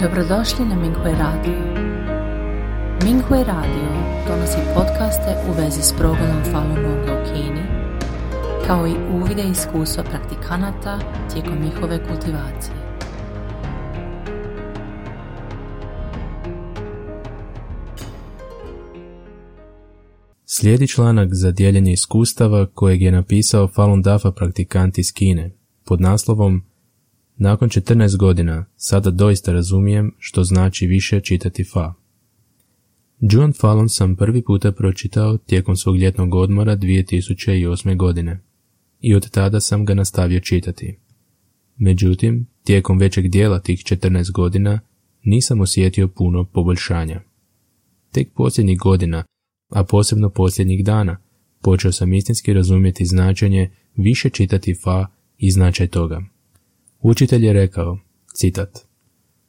Dobrodošli na Minghui Radio. Minghui Radio donosi podcaste u vezi s progledom Falun Gonga u Kini, kao i uvide iskustva praktikanata tijekom njihove kultivacije. Slijedi članak za dijeljenje iskustava kojeg je napisao Falun Dafa praktikant iz Kine pod naslovom Nakon 14 godina sada doista razumijem što znači više čitati Fa. Juan Falun sam prvi puta pročitao tijekom svog ljetnog odmora 2008. godine i od tada sam ga nastavio čitati. Međutim, tijekom većeg dijela tih 14 godina nisam osjetio puno poboljšanja. Tek posljednjih godina a posebno posljednjih dana, počeo sam istinski razumjeti značenje više čitati fa i značaj toga. Učitelj je rekao, citat,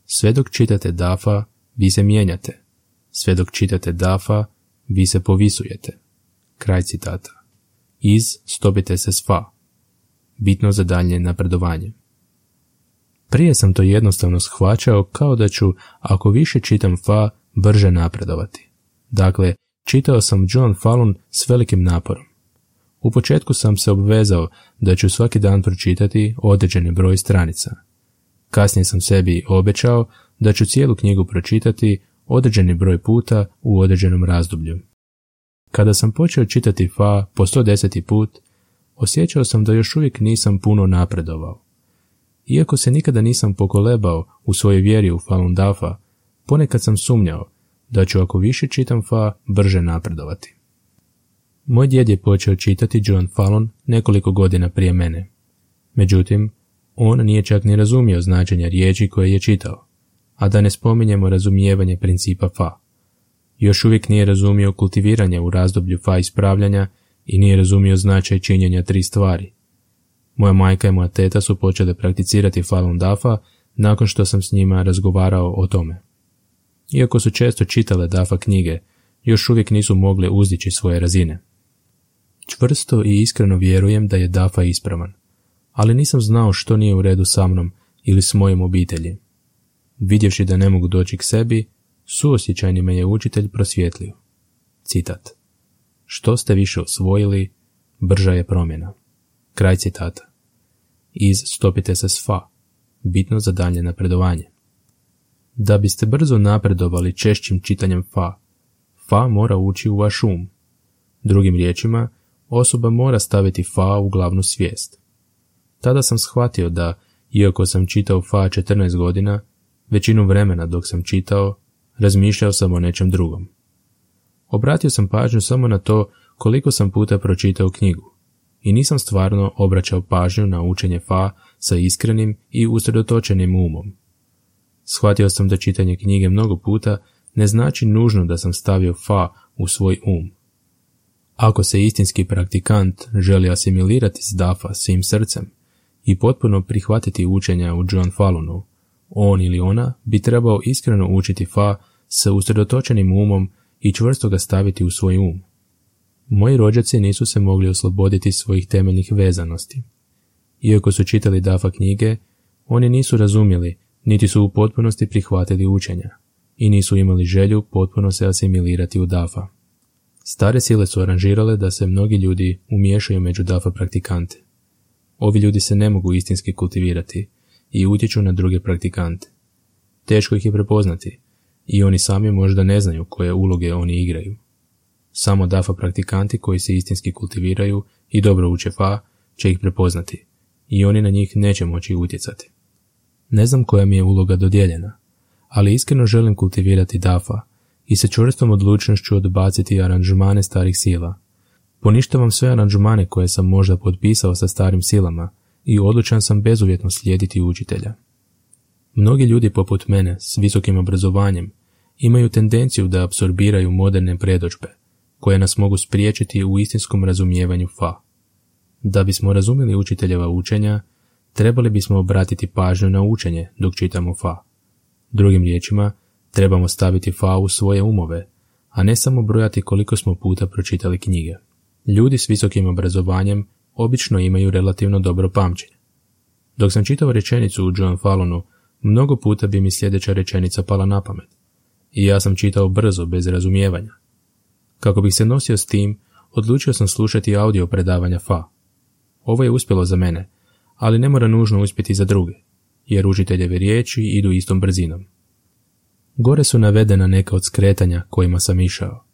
Sve dok čitate dafa, vi se mijenjate. Sve dok čitate dafa, vi se povisujete. Kraj citata. Iz stopite se s fa. Bitno za daljnje napredovanje. Prije sam to jednostavno shvaćao kao da ću, ako više čitam fa, brže napredovati. Dakle, Čitao sam John Fallon s velikim naporom. U početku sam se obvezao da ću svaki dan pročitati određeni broj stranica. Kasnije sam sebi obećao da ću cijelu knjigu pročitati određeni broj puta u određenom razdoblju. Kada sam počeo čitati Fa po 110. put, osjećao sam da još uvijek nisam puno napredovao. Iako se nikada nisam pokolebao u svojoj vjeri u Falun Dafa, ponekad sam sumnjao da ću ako više čitam fa brže napredovati. Moj djed je počeo čitati John Fallon nekoliko godina prije mene. Međutim, on nije čak ni razumio značenja riječi koje je čitao, a da ne spominjemo razumijevanje principa fa. Još uvijek nije razumio kultiviranje u razdoblju fa ispravljanja i nije razumio značaj činjenja tri stvari. Moja majka i moja teta su počele prakticirati Falun Dafa nakon što sam s njima razgovarao o tome. Iako su često čitale Dafa knjige, još uvijek nisu mogle uzdići svoje razine. Čvrsto i iskreno vjerujem da je Dafa ispravan, ali nisam znao što nije u redu sa mnom ili s mojom obitelji. Vidjevši da ne mogu doći k sebi, suosjećajni me je učitelj prosvjetlio. Citat. Što ste više osvojili, brža je promjena. Kraj citata. Iz Stopite se s fa. Bitno za dalje napredovanje. Da biste brzo napredovali češćim čitanjem fa, fa mora ući u vaš um. Drugim riječima, osoba mora staviti fa u glavnu svijest. Tada sam shvatio da, iako sam čitao fa 14 godina, većinu vremena dok sam čitao, razmišljao sam o nečem drugom. Obratio sam pažnju samo na to koliko sam puta pročitao knjigu i nisam stvarno obraćao pažnju na učenje fa sa iskrenim i usredotočenim umom. Shvatio sam da čitanje knjige mnogo puta ne znači nužno da sam stavio fa u svoj um. Ako se istinski praktikant želi asimilirati s dafa svim srcem i potpuno prihvatiti učenja u John Falunu, on ili ona bi trebao iskreno učiti fa sa usredotočenim umom i čvrsto ga staviti u svoj um. Moji rođaci nisu se mogli osloboditi svojih temeljnih vezanosti. Iako su čitali dafa knjige, oni nisu razumjeli niti su u potpunosti prihvatili učenja i nisu imali želju potpuno se asimilirati u DAFA. Stare sile su aranžirale da se mnogi ljudi umiješaju među DAFA praktikante. Ovi ljudi se ne mogu istinski kultivirati i utječu na druge praktikante. Teško ih je prepoznati i oni sami možda ne znaju koje uloge oni igraju. Samo DAFA praktikanti koji se istinski kultiviraju i dobro uče fa će ih prepoznati i oni na njih neće moći utjecati. Ne znam koja mi je uloga dodijeljena, ali iskreno želim kultivirati dafa i sa čvrstom odlučnošću odbaciti aranžmane starih sila. Poništavam sve aranžmane koje sam možda potpisao sa starim silama i odlučan sam bezuvjetno slijediti učitelja. Mnogi ljudi poput mene s visokim obrazovanjem imaju tendenciju da apsorbiraju moderne predođbe, koje nas mogu spriječiti u istinskom razumijevanju fa. Da bismo razumjeli učiteljeva učenja, trebali bismo obratiti pažnju na učenje dok čitamo fa. Drugim riječima, trebamo staviti fa u svoje umove, a ne samo brojati koliko smo puta pročitali knjige. Ljudi s visokim obrazovanjem obično imaju relativno dobro pamćenje. Dok sam čitao rečenicu u John Fallonu, mnogo puta bi mi sljedeća rečenica pala na pamet. I ja sam čitao brzo, bez razumijevanja. Kako bih se nosio s tim, odlučio sam slušati audio predavanja Fa. Ovo je uspjelo za mene, ali ne mora nužno uspjeti za druge, jer učiteljeve riječi idu istom brzinom. Gore su navedena neka od skretanja kojima sam išao.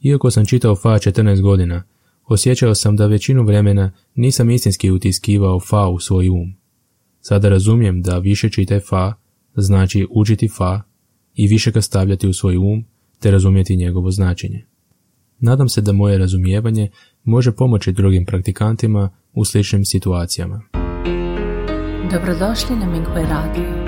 Iako sam čitao Fa 14 godina, osjećao sam da većinu vremena nisam istinski utiskivao Fa u svoj um. Sada razumijem da više čite Fa znači učiti Fa i više ga stavljati u svoj um te razumjeti njegovo značenje. Nadam se da moje razumijevanje može pomoći drugim praktikantima u sličnim situacijama. Dobrodošli na Minghui Radio.